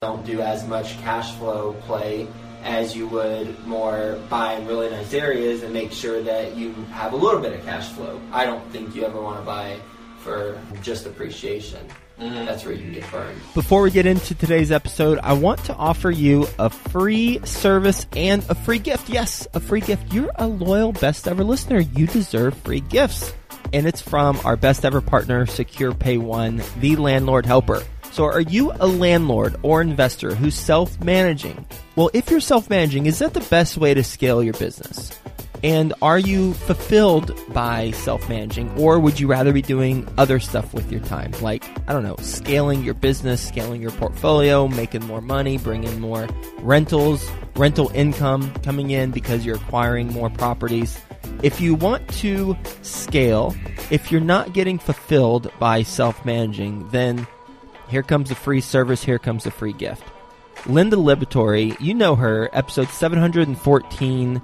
don't do as much cash flow play as you would more buy in really nice areas and make sure that you have a little bit of cash flow. I don't think you ever want to buy for just appreciation. Mm-hmm. That's where you can get burned. Before we get into today's episode, I want to offer you a free service and a free gift. Yes, a free gift. You're a loyal best ever listener. You deserve free gifts. And it's from our best ever partner, Secure Pay One, the landlord helper. So are you a landlord or investor who's self-managing? Well, if you're self-managing, is that the best way to scale your business? And are you fulfilled by self managing, or would you rather be doing other stuff with your time? Like, I don't know, scaling your business, scaling your portfolio, making more money, bringing more rentals, rental income coming in because you're acquiring more properties. If you want to scale, if you're not getting fulfilled by self managing, then here comes a free service, here comes a free gift. Linda Liberatore, you know her, episode 714.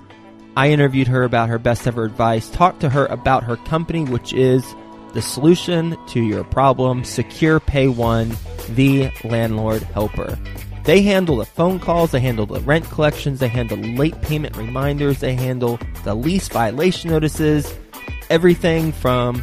I interviewed her about her best ever advice, talked to her about her company, which is the solution to your problem, Secure Pay One, the landlord helper. They handle the phone calls, they handle the rent collections, they handle late payment reminders, they handle the lease violation notices, everything from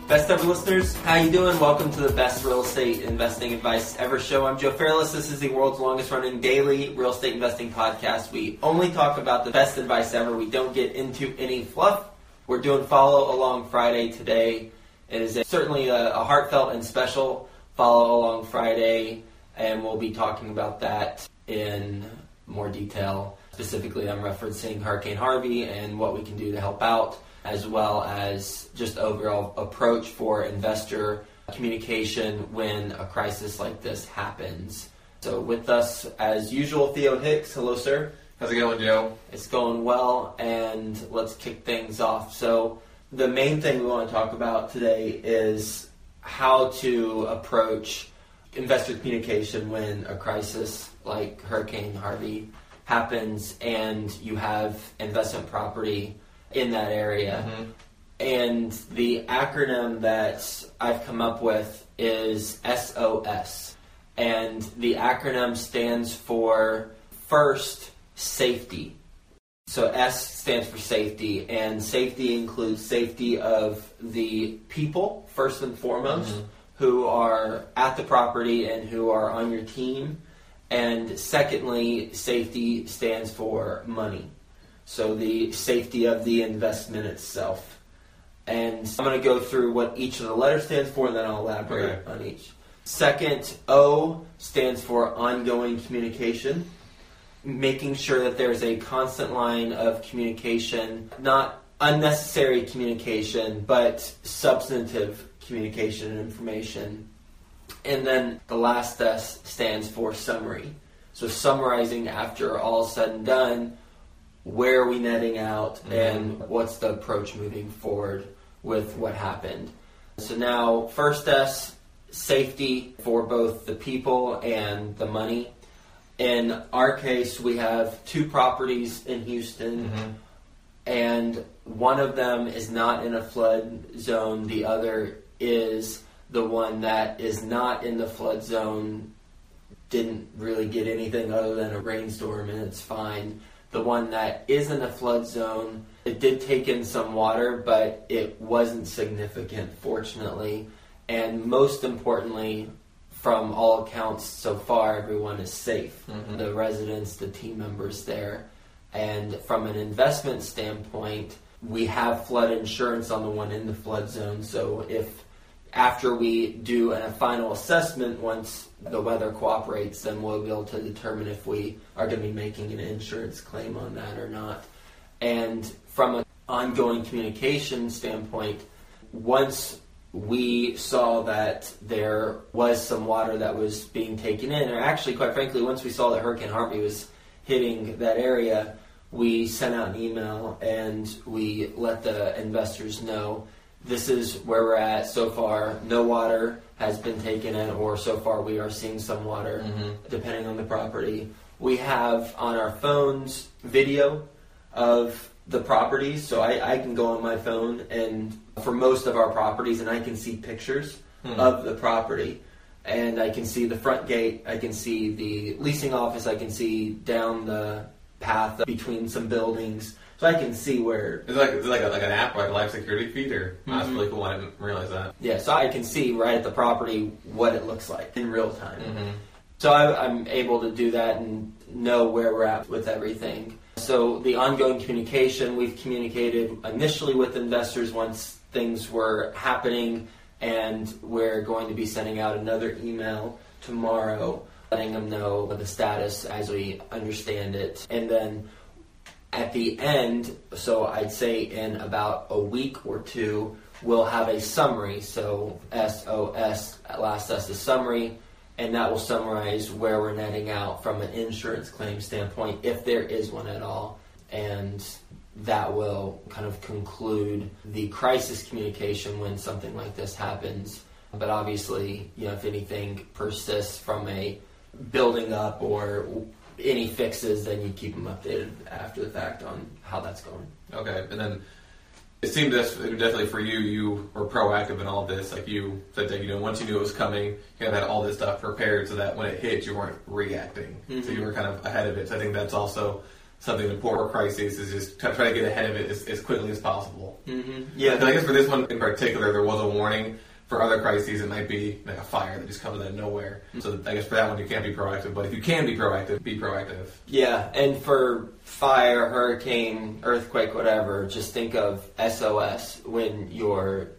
Best ever listeners, how you doing? Welcome to the best real estate investing advice ever show. I'm Joe Fairless. This is the world's longest running daily real estate investing podcast. We only talk about the best advice ever. We don't get into any fluff. We're doing follow along Friday today. It is a, certainly a, a heartfelt and special follow along Friday, and we'll be talking about that in more detail. Specifically, I'm referencing Hurricane Harvey and what we can do to help out as well as just overall approach for investor communication when a crisis like this happens. So with us, as usual, Theo Hicks. Hello, sir. How's it going, Joe? It's going well, and let's kick things off. So the main thing we want to talk about today is how to approach investor communication when a crisis like Hurricane Harvey happens and you have investment property in that area. Mm-hmm. And the acronym that I've come up with is SOS. And the acronym stands for first safety. So S stands for safety, and safety includes safety of the people, first and foremost, mm-hmm. who are at the property and who are on your team. And secondly, safety stands for money. So the safety of the investment itself. And I'm going to go through what each of the letters stands for, and then I'll elaborate okay. on each. Second, O stands for ongoing communication, making sure that there's a constant line of communication, not unnecessary communication, but substantive communication and information. And then the last S stands for summary. So summarizing after all said and done where are we netting out mm-hmm. and what's the approach moving forward with what happened. So now, first S, safety for both the people and the money. In our case, we have two properties in Houston, mm-hmm. and one of them is not in a flood zone, the other is the one that is not in the flood zone, didn't really get anything other than a rainstorm, and it's fine the one that is in a flood zone. It did take in some water, but it wasn't significant, fortunately. And most importantly, from all accounts so far, everyone is safe. Mm-hmm. The residents, the team members there. And from an investment standpoint, we have flood insurance on the one in the flood zone. So if after we do a final assessment, once the weather cooperates, then we'll be able to determine if we are going to be making an insurance claim on that or not. And from an ongoing communication standpoint, once we saw that there was some water that was being taken in, or actually, quite frankly, once we saw that Hurricane Harvey was hitting that area, we sent out an email and we let the investors know this is where we're at so far. No water has been taken in, or so far we are seeing some water, Mm-hmm. depending on the property. We have on our phones video of the properties, so I, I can go on my phone and for most of our properties, and I can see pictures Hmm. of the property. And I can see the front gate, I can see the leasing office, I can see down the path between some buildings. So I can see where Is it like is it like, a, like an app, like a live security feed, or oh, that's really cool. I didn't realize that. Yeah, so I can see right at the property what it looks like in real time. Mm-hmm. So I, I'm able to do that and know where we're at with everything. So the ongoing communication, we've communicated initially with investors once things were happening, and we're going to be sending out another email tomorrow letting them know the status as we understand it. And then at the end, so I'd say in about a week or two, we'll have a summary. So SOS, last S is summary, and that will summarize where we're netting out from an insurance claim standpoint, if there is one at all. And that will kind of conclude the crisis communication when something like this happens. But obviously, you know, if anything persists from a building up or any fixes, then you keep them updated after the fact on how that's going. Okay, and then it seemed this definitely for you. You were proactive in all this. Like you said, that you know, once you knew it was coming, you kind of had all this stuff prepared so that when it hit, you weren't reacting. So Mhm. you were kind of ahead of it. So I think that's also something important for crises is just try, try to get ahead of it as, as quickly as possible. Mm-hmm. Yeah, I guess for this one in particular, there was a warning. For other crises, it might be like a fire that just comes out of nowhere. So I guess for that one, you can't be proactive. But if you can be proactive, be proactive. Yeah, and for fire, hurricane, earthquake, whatever, just think of SOS when you're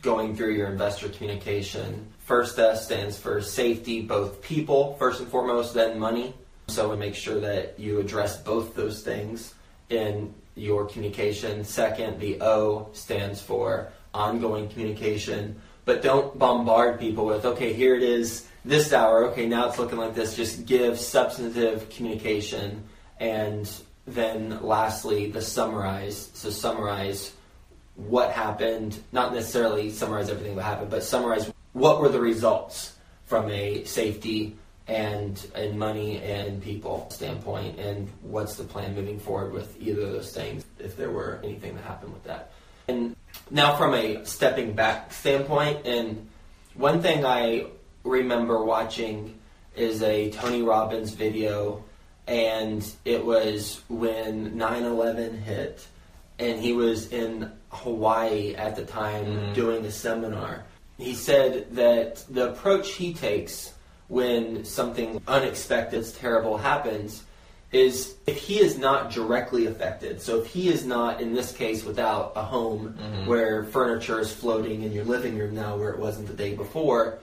going through your investor communication. First S stands for safety, both people, first and foremost, then money. So we make sure that you address both those things in your communication. Second, the O stands for ongoing communication. But don't bombard people with, okay, here it is this hour, okay, now it's looking like this. Just give substantive communication. And then lastly, the summarize. So summarize what happened, not necessarily summarize everything that happened, but summarize what were the results from a safety and and money and people standpoint and what's the plan moving forward with either of those things if there were anything that happened with that. And now from a stepping back standpoint and one thing I remember watching is a Tony Robbins video and it was when 9/11 hit and he was in Hawaii at the time Mhm. doing a seminar. He said that the approach he takes when something unexpected, terrible happens, is if he is not directly affected. So if he is not, in this case, without a home Mhm. where furniture is floating in your living room now where it wasn't the day before,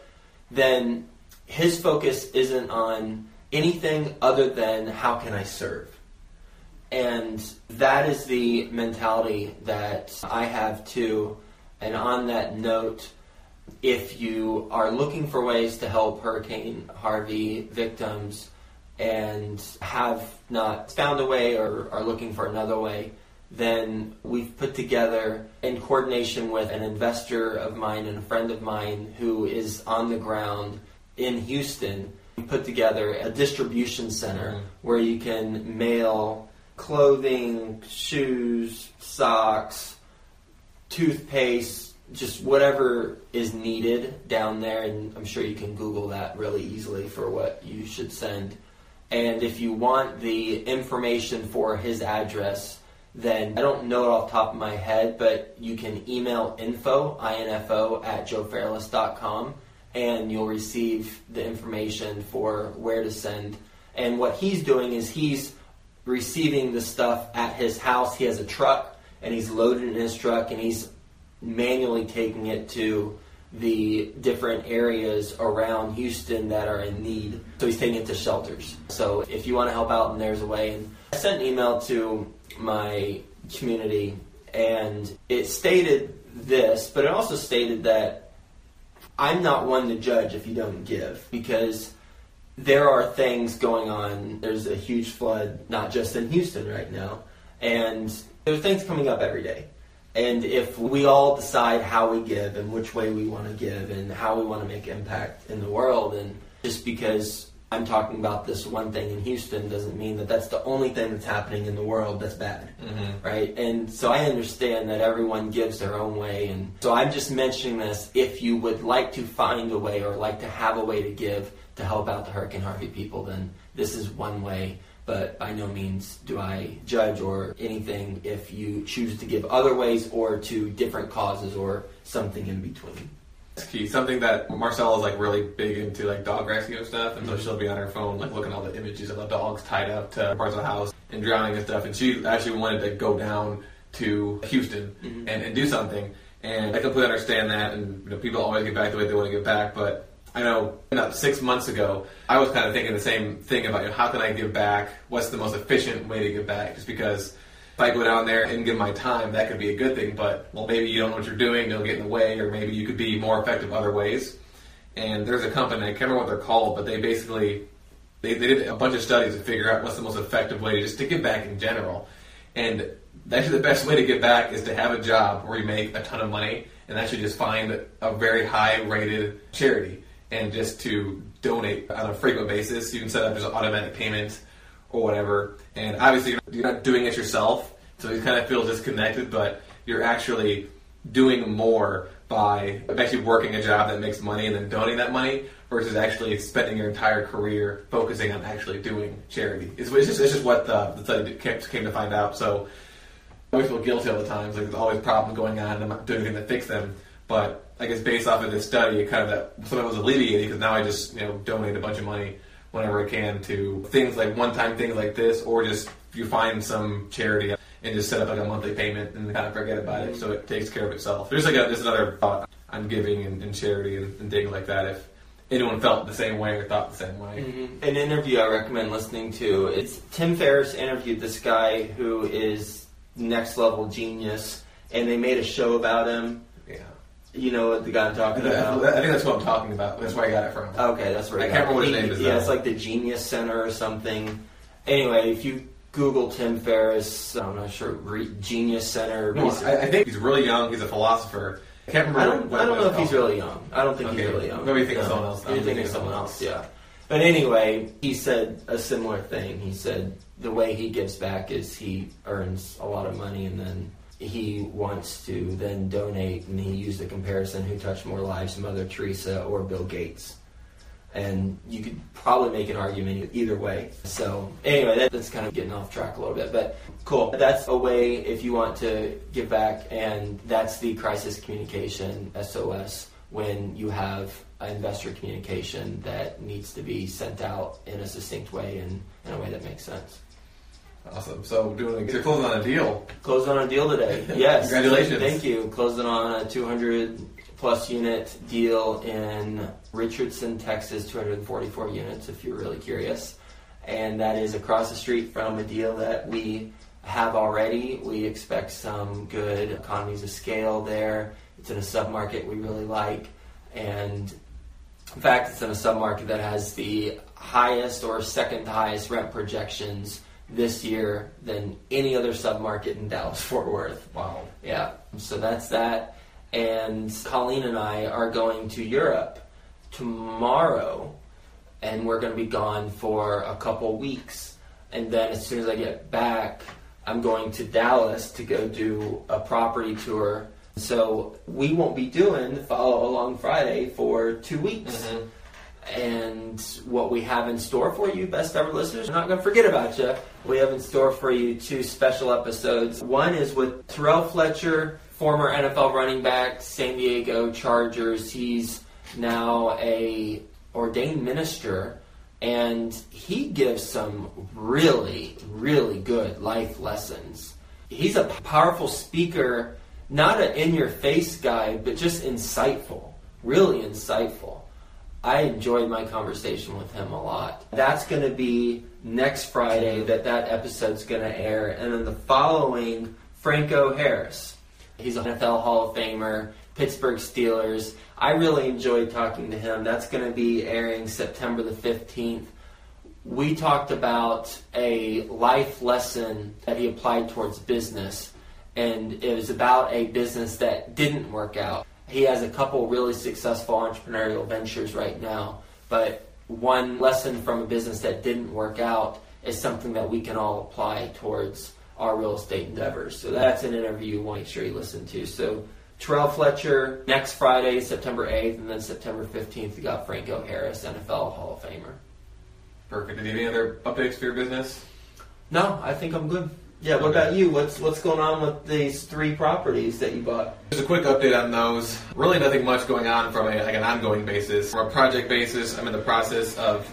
then his focus isn't on anything other than how can I serve. And that is the mentality that I have too. And on that note, if you are looking for ways to help Hurricane Harvey victims and have not found a way or are looking for another way, then we've put together, in coordination with an investor of mine and a friend of mine who is on the ground in Houston, we put together a distribution center Mhm. where you can mail clothing, shoes, socks, toothpaste, just whatever is needed down there. And I'm sure you can Google that really easily for what you should send. And if you want the information for his address, then I don't know it off the top of my head, but you can email info, info at joefairless.com and you'll receive the information for where to send. And what he's doing is he's receiving the stuff at his house. He has a truck and he's it in his truck and he's manually taking it to the different areas around Houston that are in need. So he's taking it to shelters. So if you want to help out, and there's a way. And I sent an email to my community, and it stated this, but it also stated that I'm not one to judge if you don't give because there are things going on. There's a huge flood, not just in Houston right now, and there are things coming up every day. And if we all decide how we give and which way we want to give and how we want to make impact in the world, and just because I'm talking about this one thing in Houston doesn't mean that that's the only thing that's happening in the world that's bad, Mhm. right? And so I understand that everyone gives their own way, and so I'm just mentioning this. If you would like to find a way or like to have a way to give to help out the Hurricane Harvey people, then this is one way. But by no means do I judge or anything if you choose to give other ways or to different causes or something in between. It's key. Something that Marcella is like really big into, like dog rescue and stuff, and so she'll be on her phone, like looking at all the images of the dogs tied up to parts of the house and drowning and stuff. And she actually wanted to go down to Houston Mhm. and, and do something. And I completely understand that. And you know, people always get back the way they want to get back, but I know about six months ago, I was kind of thinking the same thing about you know, how can I give back? What's the most efficient way to give back? Just because if I go down there and give my time, that could be a good thing. But well, maybe you don't know what you're doing; it'll get in the way, or maybe you could be more effective other ways. And there's a company I can't remember what they're called, but they basically they, they did a bunch of studies to figure out what's the most effective way just to give back in general. And actually, the best way to give back is to have a job where you make a ton of money, and actually just find a very high rated charity and just to donate on a frequent basis. You can set up just an automatic payment or whatever. And obviously, you're- not doing it yourself, so you kind of feel disconnected, but you're actually doing more by actually working a job that makes money and then donating that money versus actually spending your entire career focusing on actually doing charity. It's, it's, just, it's just what the, the study came, to find out. So I always feel guilty all the time. Like there's always problems going on, and I'm not doing anything to fix them. But I guess based off of this study, it kind of that some of it was alleviated because now I just you know donate a bunch of money whenever I can to things like one-time things like this, or just you find some charity and just set up like a monthly payment and kind of forget about it, so it takes care of itself. There's like a, there's another thought on giving and, and charity and, and things like that. If anyone felt the same way or thought the same way, Mm-hmm. An interview I recommend listening to. It's Tim Ferriss interviewed this guy who is next level genius, and they made a show about him. You know what the guy I'm talking about? I think that's what I'm talking about. That's where I got it from. Okay, that's right. I can't remember what his name is, Yeah, though. it's like the Genius Center or something. Anyway, if you Google Tim Ferriss, I'm not sure, re- Genius Center. No, I, I think he's really young. He's a philosopher. I can't remember. I don't, I don't know if he's really young. I don't think he's really young. maybe you think of someone else. You're thinking of someone else, yeah. But anyway, he said a similar thing. He said the way he gives back is he earns a lot of money and then he wants to then donate. And he used a comparison who touched more lives, Mother Teresa or Bill Gates. And you could probably make an argument either way. So anyway, that, that's kind of getting off track a little bit, but cool. That's a way if you want to give back, and that's the crisis communication SOS when you have an investor communication that needs to be sent out in a succinct way and in a way that makes sense. Awesome. So doing you're closing on a deal. Closed on a deal today. Yes. Congratulations. Thank you. Closing on a 200 plus unit deal in Richardson, Texas, 244 units if you're really curious. And that is across the street from a deal that we have already. We expect some good economies of scale there. It's in a submarket we really like. And in fact, it's in a submarket that has the highest or second highest rent projections this year than any other submarket in Dallas Fort Worth. Wow. Yeah, so that's that. And Colleen and I are going to Europe tomorrow, and we're going to be gone for a couple weeks. And then as soon as I get back, I'm going to Dallas to go do a property tour. So we won't be doing Follow Along Friday for two weeks. Mhm. And what we have in store for you, best ever listeners, we're not going to forget about you. We have in store for you two special episodes. One is with Terrell Fletcher, former NFL running back, San Diego Chargers. He's now a ordained minister and he gives some really, really good life lessons. He's a powerful speaker, not an in your face guy, but just insightful, really insightful. I enjoyed my conversation with him a lot. That's going to be next Friday that that episode's going to air, and then the following, Franco Harris. He's an NFL Hall of Famer, Pittsburgh Steelers. I really enjoyed talking to him. That's going to be airing September the 15th. We talked about a life lesson that he applied towards business, and it was about a business that didn't work out. He has a couple really successful entrepreneurial ventures right now, but one lesson from a business that didn't work out is something that we can all apply towards our real estate endeavors. So that's an interview you want to make sure you listen to. So Terrell Fletcher next Friday, September 8th, and then September 15th, you got Franco Harris, NFL Hall of Famer. Perfect. Do you have any other updates for your business? No, I think I'm good. Yeah, what about you? What's what's going on with these three properties that you bought? Just a quick update on those. Really nothing much going on from a, like an ongoing basis. From a project basis, I'm in the process of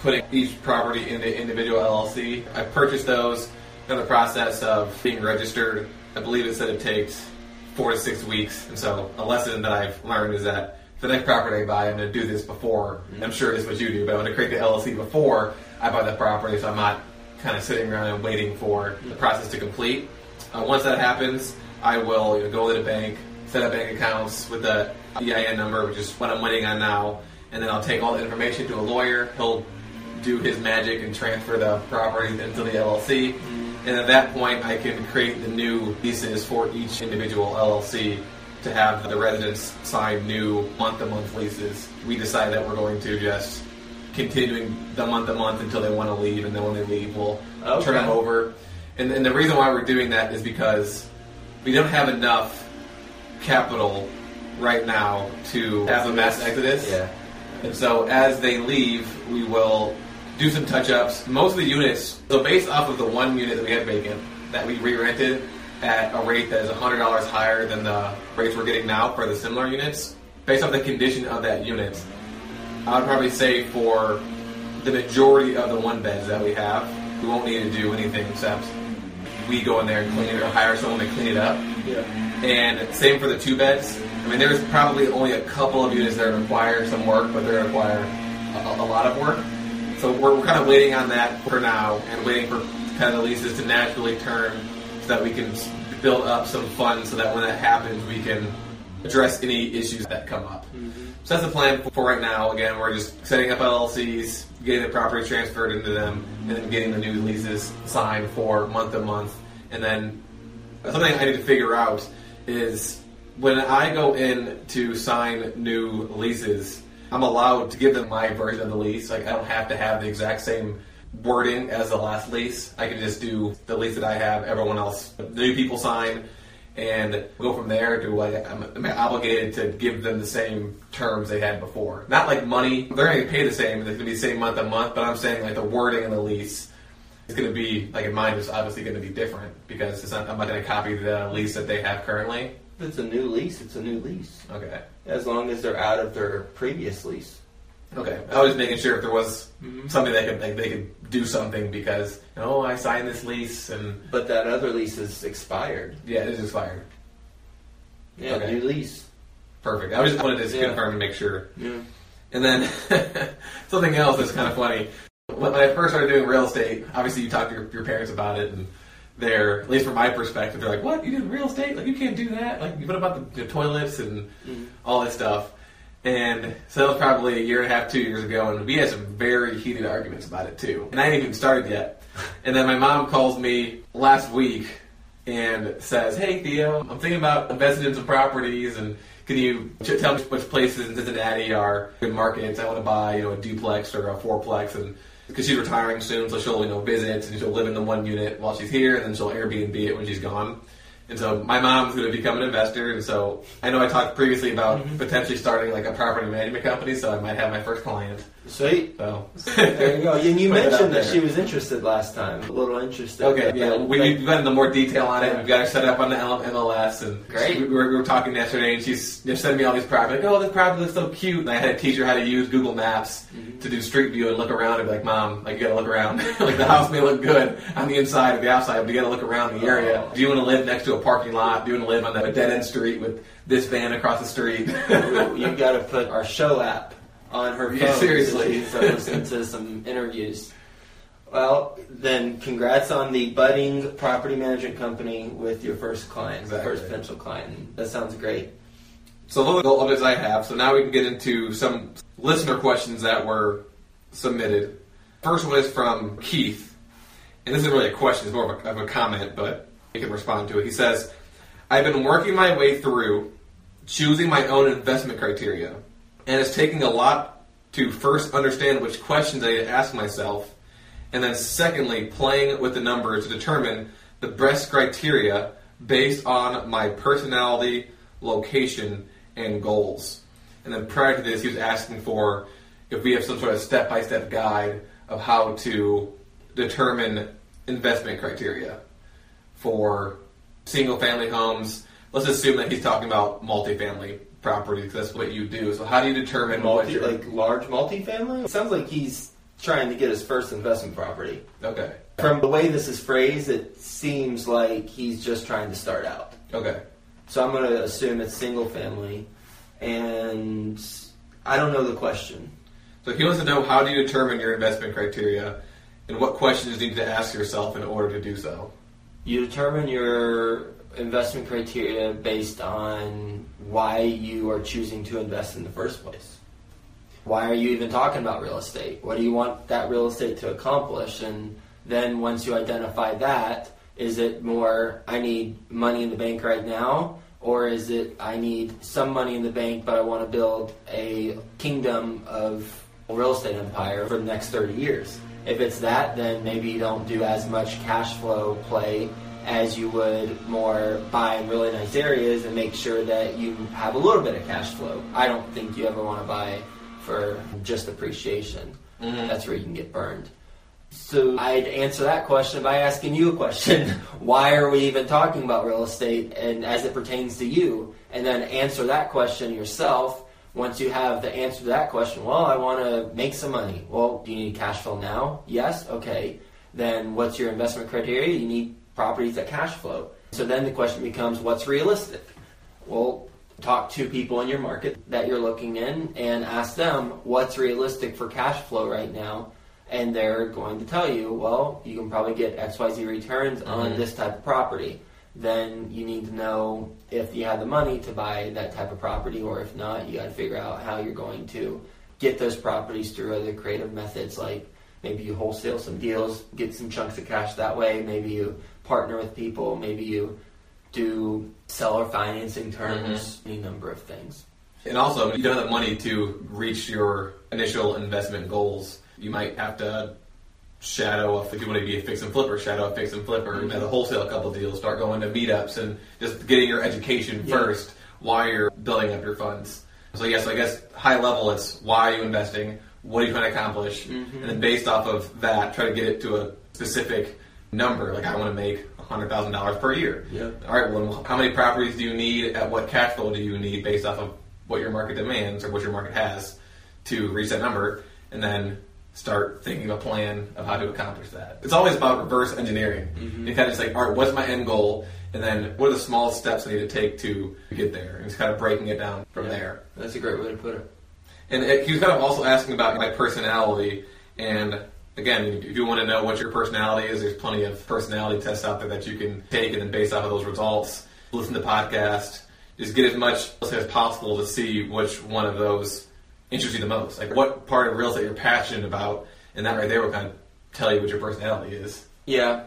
putting each property into individual LLC. I purchased those in the process of being registered. I believe it said it takes four to six weeks. And so a lesson that I've learned is that the next property I buy, I'm going to do this before. Mm-hmm. I'm sure it is what you do, but I'm going to create the LLC before I buy the property so I'm not kind of sitting around and waiting for the process to complete. Uh, once that happens, I will you know, go to the bank, set up bank accounts with the EIN number, which is what I'm waiting on now, and then I'll take all the information to a lawyer. He'll do his magic and transfer the property into the LLC. And at that point, I can create the new leases for each individual LLC to have the residents sign new month-to-month leases. We decide that we're going to just continuing the month to month until they want to leave, and then when they leave, we'll Okay. turn them over. And, and the reason why we're doing that is because we don't have enough capital right now to have a mass exodus. Yeah. And so as they leave, we will do some touch ups. Most of the units, so based off of the one unit that we had vacant, that we re rented at a rate that is $100 higher than the rates we're getting now for the similar units, based off the condition of that unit, I would probably say for the majority of the one beds that we have, we won't need to do anything except we go in there and clean it or hire someone to clean it up. Yeah. And same for the two beds. I mean, there's probably only a couple of units that require some work, but they require a, a lot of work. So we're, we're kind of waiting on that for now and waiting for kind of the leases to naturally turn so that we can build up some funds so that when that happens, we can address any issues that come up. Mm-hmm. So that's the plan for right now. Again, we're just setting up LLCs, getting the property transferred into them, and then getting the new leases signed for month to month. And then something I need to figure out is when I go in to sign new leases, I'm allowed to give them my version of the lease. Like I don't have to have the exact same wording as the last lease. I can just do the lease that I have. Everyone else, the new people sign, and go from there. Do like I'm, I'm obligated to give them the same terms they had before. Not like money. They're going to pay the same. It's going to be the same month to month. But I'm saying like the wording in the lease is going to be like in mine is obviously going to be different because it's not, I'm not going to copy the lease that they have currently. If it's a new lease, it's a new lease. Okay. As long as they're out of their previous lease. Okay. I was making sure if there was mm-hmm. something they could like, they could do something because oh I signed this lease and But that other lease is expired. yeah it is expired. Yeah, Okay. new lease. Perfect. I was just wanted to Yeah. confirm and make sure. Yeah. And then something else that's kind of funny. When I first started doing real estate, obviously you talk to your, your parents about it, and they're, at least from my perspective, they're like, "What? You do real estate? Like you can't do that? Like what about the, the toilets and mm-hmm. all this stuff?" And so that was probably a year and a half, two years ago, and we had some very heated arguments about it too. And I hadn't even started yet. And then my mom calls me last week and says, "Hey Theo, I'm thinking about investing in some properties, and can you tell me which places in Cincinnati are good markets? I want to buy, you know, a duplex or a fourplex, and because she's retiring soon, so she'll you know visit and she'll live in the one unit while she's here, and then she'll Airbnb it when she's gone. And so my mom's going to become an investor, and so I know I talked previously about Mm-hmm. potentially starting like a property management company, so I might have my first client. Sweet. So There you go. And you mentioned that she was interested last time. A little interested. Okay, yeah, but- we, we've got into more detail on it. We've got her set up on the MLS, and Great. We were, we were talking yesterday, and she's sending me all these properties. Like, oh, this property looks so cute, and I had to teach her how to use Google Maps Mm-hmm. to do Street View and look around and be like, Mom, like you got to look around. like the house may look good on the inside or the outside, but you got to look around the area. Oh. Do you want to live next to a parking lot? Do you want to live on a dead end street with this van across the street? you got to put our show app on her phone. Yeah, so seriously. start listening to some interviews. Well, then, congrats on the budding property management company with your first client, Exactly. first potential client. That sounds great. So those are the updates I have. So now we can get into some listener questions that were submitted. First one is from Keith, and this isn't really a question; it's more of a, of a comment, but you can respond to it. He says, "I've been working my way through choosing my own investment criteria, and it's taking a lot to first understand which questions I ask myself, and then secondly, playing with the numbers to determine the best criteria based on my personality, location, and goals. And then prior to this, he was asking for if we have some sort of step by step guide of how to determine investment criteria for single family homes. Let's assume that he's talking about multifamily property because that's what you do. So, how do you determine what Multi, your like large multifamily. It sounds like he's trying to get his first investment property. okay, From the way this is phrased, it seems like he's just trying to start out. okay, So I'm going to assume it's single family, and I don't know the question. So he wants to know how do you determine your investment criteria and what questions you need to ask yourself in order to do so. You determine your investment criteria based on why you are choosing to invest in the first place. Why are you even talking about real estate? What do you want that real estate to accomplish? And then once you identify that, is it more, I need money in the bank right now? Or is it, I need some money in the bank, but I want to build a kingdom of real estate empire for the next 30 years? If it's that, then maybe you don't do as much cash flow play as you would more buy in really nice areas and make sure that you have a little bit of cash flow. I don't think you ever want to buy for just appreciation. Mm-hmm. That's where you can get burned. So I'd answer that question by asking you a question. Why are we even talking about real estate and as it pertains to you? And then answer that question yourself. Once you have the answer to that question, well, I want to make some money. Well, do you need cash flow now? Yes? Okay. Then what's your investment criteria? You need properties that cash flow. So then the question becomes what's realistic? Well, talk to people in your market that you're looking in and ask them what's realistic for cash flow right now and they're going to tell you well you can probably get xyz returns on Mhm. this type of property then you need to know if you have the money to buy that type of property or if not you got to figure out how you're going to get those properties through other creative methods like maybe you wholesale some deals get some chunks of cash that way maybe you partner with people maybe you do seller financing terms, mm-hmm. any number of things. And also, if you don't have the money to reach your initial investment goals. You might have to shadow if you want to be a fix and flipper, shadow a fix and flipper, Mm-hmm. wholesale a couple deals, start going to meetups and just getting your education Yeah. first while you're building up your funds. So yes, I guess high level it's why are you investing, what are you trying to accomplish, Mhm. and then based off of that, try to get it to a specific number. Like I want to make hundred thousand dollars per year. Yep. All right. Well, how many properties do you need? At what cash flow do you need based off of what your market demands or what your market has to reach that number? And then start thinking of a plan of how to accomplish that. It's always about reverse engineering. Mhm. You kind of just like, all right, what's my end goal? And then what are the small steps I need to take to get there? And just kind of breaking it down from Yeah. there. That's a great way to put it. And it, he was kind of also asking about my personality. And again, if you want to know what your personality is, there's plenty of personality tests out there that you can take, and then based off of those results, listen to podcast. Just get as much as possible to see which one of those interests you the most. Like what part of real estate you're passionate about, and that right there will kind of tell you what your personality is. Yeah.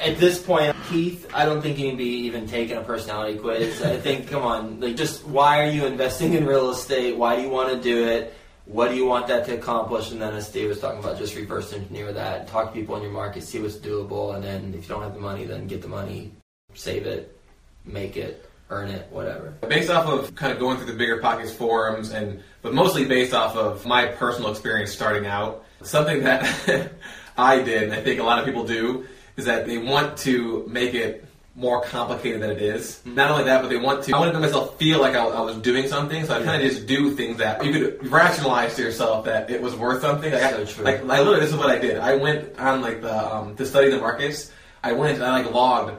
At this point, Keith, I don't think you can be even taking a personality quiz. I think, come on, like just why are you investing in real estate? Why do you want to do it? What do you want that to accomplish? And then, as Steve was talking about, just reverse engineer that. Talk to people in your market, see what's doable, and then if you don't have the money, then get the money, save it, make it, earn it, whatever. Based off of kind of going through the BiggerPockets forums and but mostly based off of my personal experience starting out, something that I did and I think a lot of people do is that they want to make it more complicated than it is. Not only that, but they want to. I want to make myself feel like I, I was doing something, so I kind of just do things that you could rationalize to yourself that it was worth something. Like, So I, true. like, like literally, this is what I did. I went on like the um, to study the markets. I went and I like logged.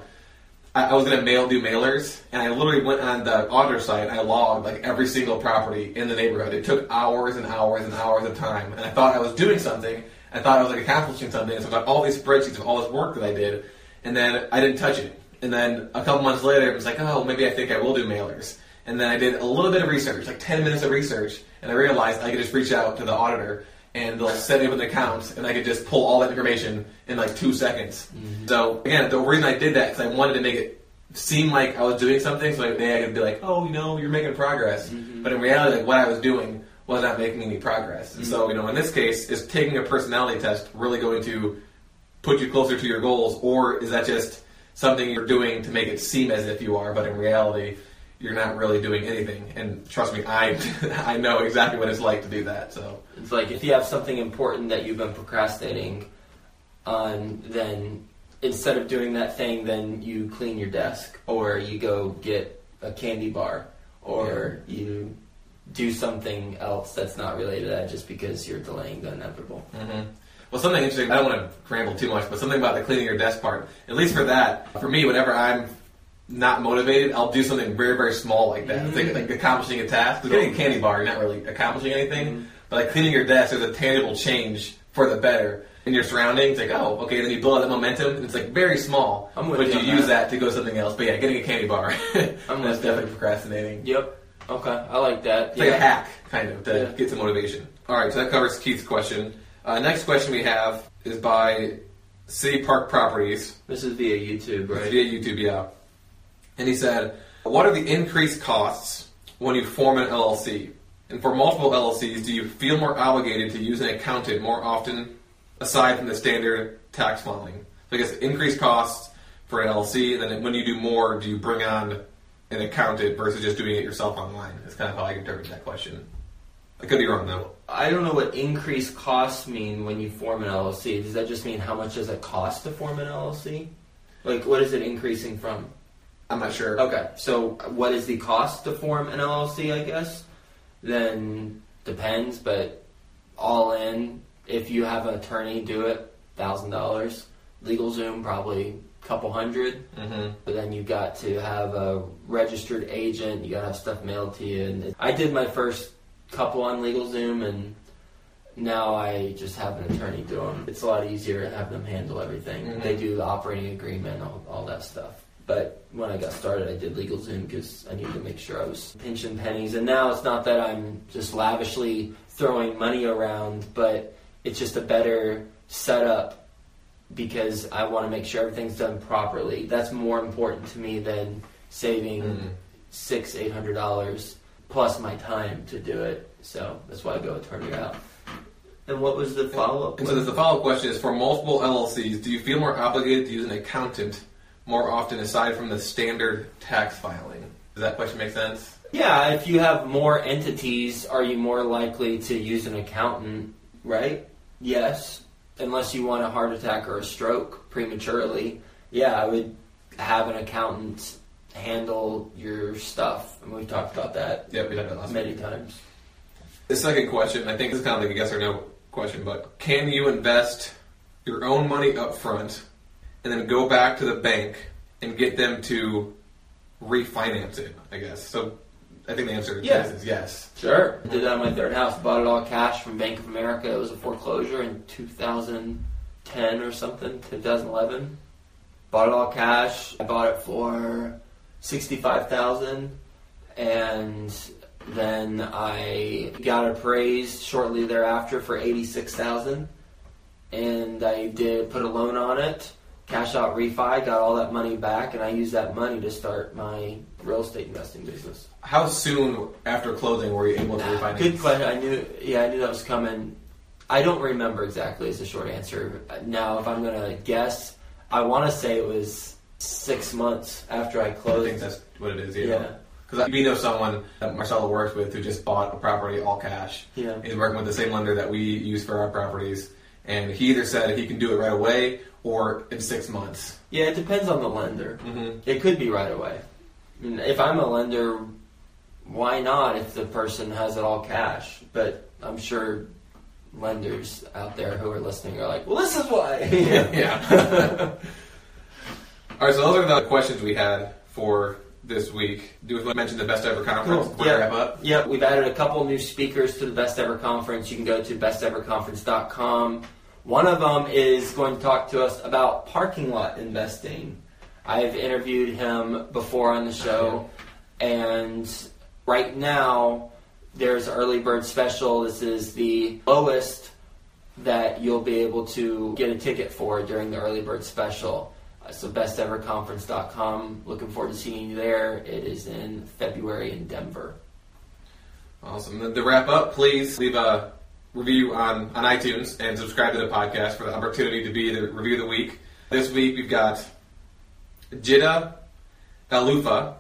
I, I was gonna mail do mailers, and I literally went on the auditor site. and I logged like every single property in the neighborhood. It took hours and hours and hours of time, and I thought I was doing something. I thought I was like accomplishing something. So I got all these spreadsheets of all this work that I did, and then I didn't touch it. And then a couple months later, it was like, oh, maybe I think I will do mailers. And then I did a little bit of research, like 10 minutes of research, and I realized I could just reach out to the auditor and they'll set me up an account and I could just pull all that information in like two seconds. Mm-hmm. So again, the reason I did that because I wanted to make it seem like I was doing something, so like, maybe I could be like, oh, you know, you're making progress. Mm-hmm. But in reality, like what I was doing was not making any progress. And so, mm-hmm. you know, in this case, is taking a personality test really going to put you closer to your goals, or is that just something you're doing to make it seem as if you are, but in reality, you're not really doing anything? And trust me, I I know exactly what it's like to do that. So It's like if you have something important that you've been procrastinating on, then instead of doing that thing, then you clean your desk or you go get a candy bar or you do something else that's not related to that just because you're delaying the inevitable. Mm-hmm. Well, something interesting. I don't want to ramble too much, but something about the cleaning your desk part. At least for that, for me, whenever I'm not motivated, I'll do something very, very small like that. It's like, like accomplishing a task. Getting a candy bar, you're not really accomplishing anything. But like cleaning your desk, there's a tangible change for the better in your surroundings. Like, oh, okay, then you build up that momentum. And it's like very small, I'm with but you you use that. that. to go something else. But yeah, getting a candy bar. I'm that's definitely procrastinating. Yep. Okay. I like that. It's like a hack, kind of, to Yeah. get some motivation. All right, so that covers Keith's question. Uh, next question we have is by City Park Properties. This is via YouTube, It's via YouTube, yeah. And he said, What are the increased costs when you form an LLC? And for multiple LLCs, do you feel more obligated to use an accountant more often aside from the standard tax filing? So I guess increased costs for an LLC, and then when you do more, do you bring on an accountant versus just doing it yourself online? That's kind of how I interpret that question. I could be wrong though. I don't know what increased costs mean when you form an LLC. Does that just mean how much does it cost to form an LLC? Like, what is it increasing from? I'm not sure. Okay, so what is the cost to form an LLC? I guess then depends, but all in, if you have an attorney do it, thousand dollars. Legal Zoom probably a couple hundred. Mm-hmm. But then you got to have a registered agent. You got to have stuff mailed to you. And I did my first couple on Legal Zoom, and now I just have an attorney do them. It's a lot easier to have them handle everything. Mhm. They do the operating agreement, all, all that stuff. But when I got started, I did LegalZoom because I needed to make sure I was pinching pennies. And now it's not that I'm just lavishly throwing money around, but it's just a better setup because I want to make sure everything's done properly. That's more important to me than saving Mhm. six, eight hundred dollars plus my time to do it. So that's why I go attorney Out. And what was the follow up? And so the follow-up question is: For multiple LLCs, do you feel more obligated to use an accountant more often, aside from the standard tax filing? Does that question make sense? Yeah, if you have more entities, are you more likely to use an accountant, right? Yes. Unless you want a heart attack or a stroke prematurely. Yeah, I would have an accountant handle your stuff. And we've talked about that Yep, we talked about many week. times. The second question, I think this is kind of like a yes or no question, but can you invest your own money up front and then go back to the bank and get them to refinance it? I guess. So I think the answer to Yeah. is yes. Sure. Did that on my third house. Bought it all cash from Bank of America. It was a foreclosure in 2010 or something, 2011. Bought it all cash. I bought it for 65000 and then I got appraised shortly thereafter for 86000 and I did put a loan on it, cash out refi, got all that money back, and I used that money to start my real estate investing business. How soon after closing were you able to ah, refinance? Good question. I knew. Yeah, I knew that was coming. I don't remember exactly. Is the short answer. Now, if I'm gonna guess, I want to say it was six months after I closed. I think that's what it is. Yeah. yeah, Because we know someone that Marcelo works with who just bought a property all cash. yeah. He's working with the same lender that we use for our properties, and he either said he can do it right away or in six months. Yeah, it depends on the lender. Mm-hmm. It could be right away. I mean, if I'm a lender, why not if the person has it all cash? But I'm sure lenders out there who are listening are like, well, this is why. yeah. All right, so those are the questions we had for this week. Do we want to mention the best ever conference? Cool. Yeah. wrap up? Yep, we've added a couple new speakers to the Best Ever Conference. You can go to besteverconference.com. One of them is going to talk to us about parking lot investing. I've interviewed him before on the show, and right now there's early bird special. This is the lowest that you'll be able to get a ticket for during the early bird special. Uh, So besteverconference.com. Looking forward to seeing you there. It is in February in Denver. Awesome. To wrap up, please leave a review on, on iTunes and subscribe to the podcast for the opportunity to be the review of the week. This week we've got Jida Alufa,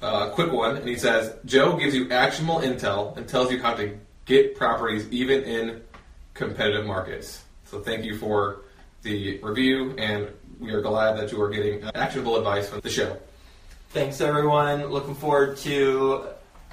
uh, a quick one, and he says Joe gives you actionable intel and tells you how to get properties even in competitive markets. So thank you for the review, and we are glad that you are getting actionable advice from the show. Thanks, everyone. Looking forward to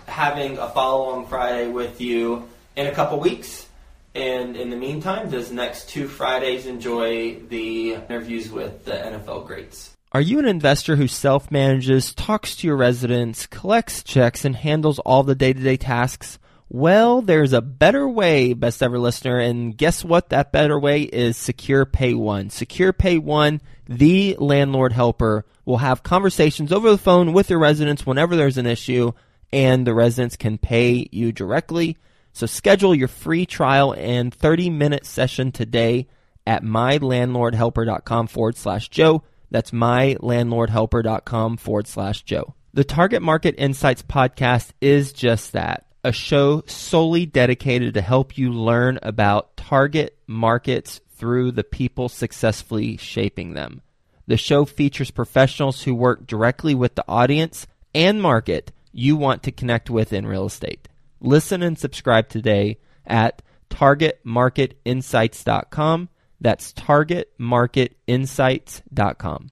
having a follow on Friday with you in a couple weeks. And in the meantime, those next two Fridays, enjoy the interviews with the NFL greats. Are you an investor who self manages, talks to your residents, collects checks, and handles all the day to day tasks? Well, there's a better way, best ever listener, and guess what? That better way is Secure Pay One. Secure Pay One, the landlord helper, will have conversations over the phone with your residents whenever there's an issue, and the residents can pay you directly. So schedule your free trial and 30 minute session today at mylandlordhelper.com forward slash Joe. That's mylandlordhelper.com forward slash Joe. The Target Market Insights podcast is just that a show solely dedicated to help you learn about target markets through the people successfully shaping them. The show features professionals who work directly with the audience and market you want to connect with in real estate. Listen and subscribe today at targetmarketinsights.com. That's targetmarketinsights.com.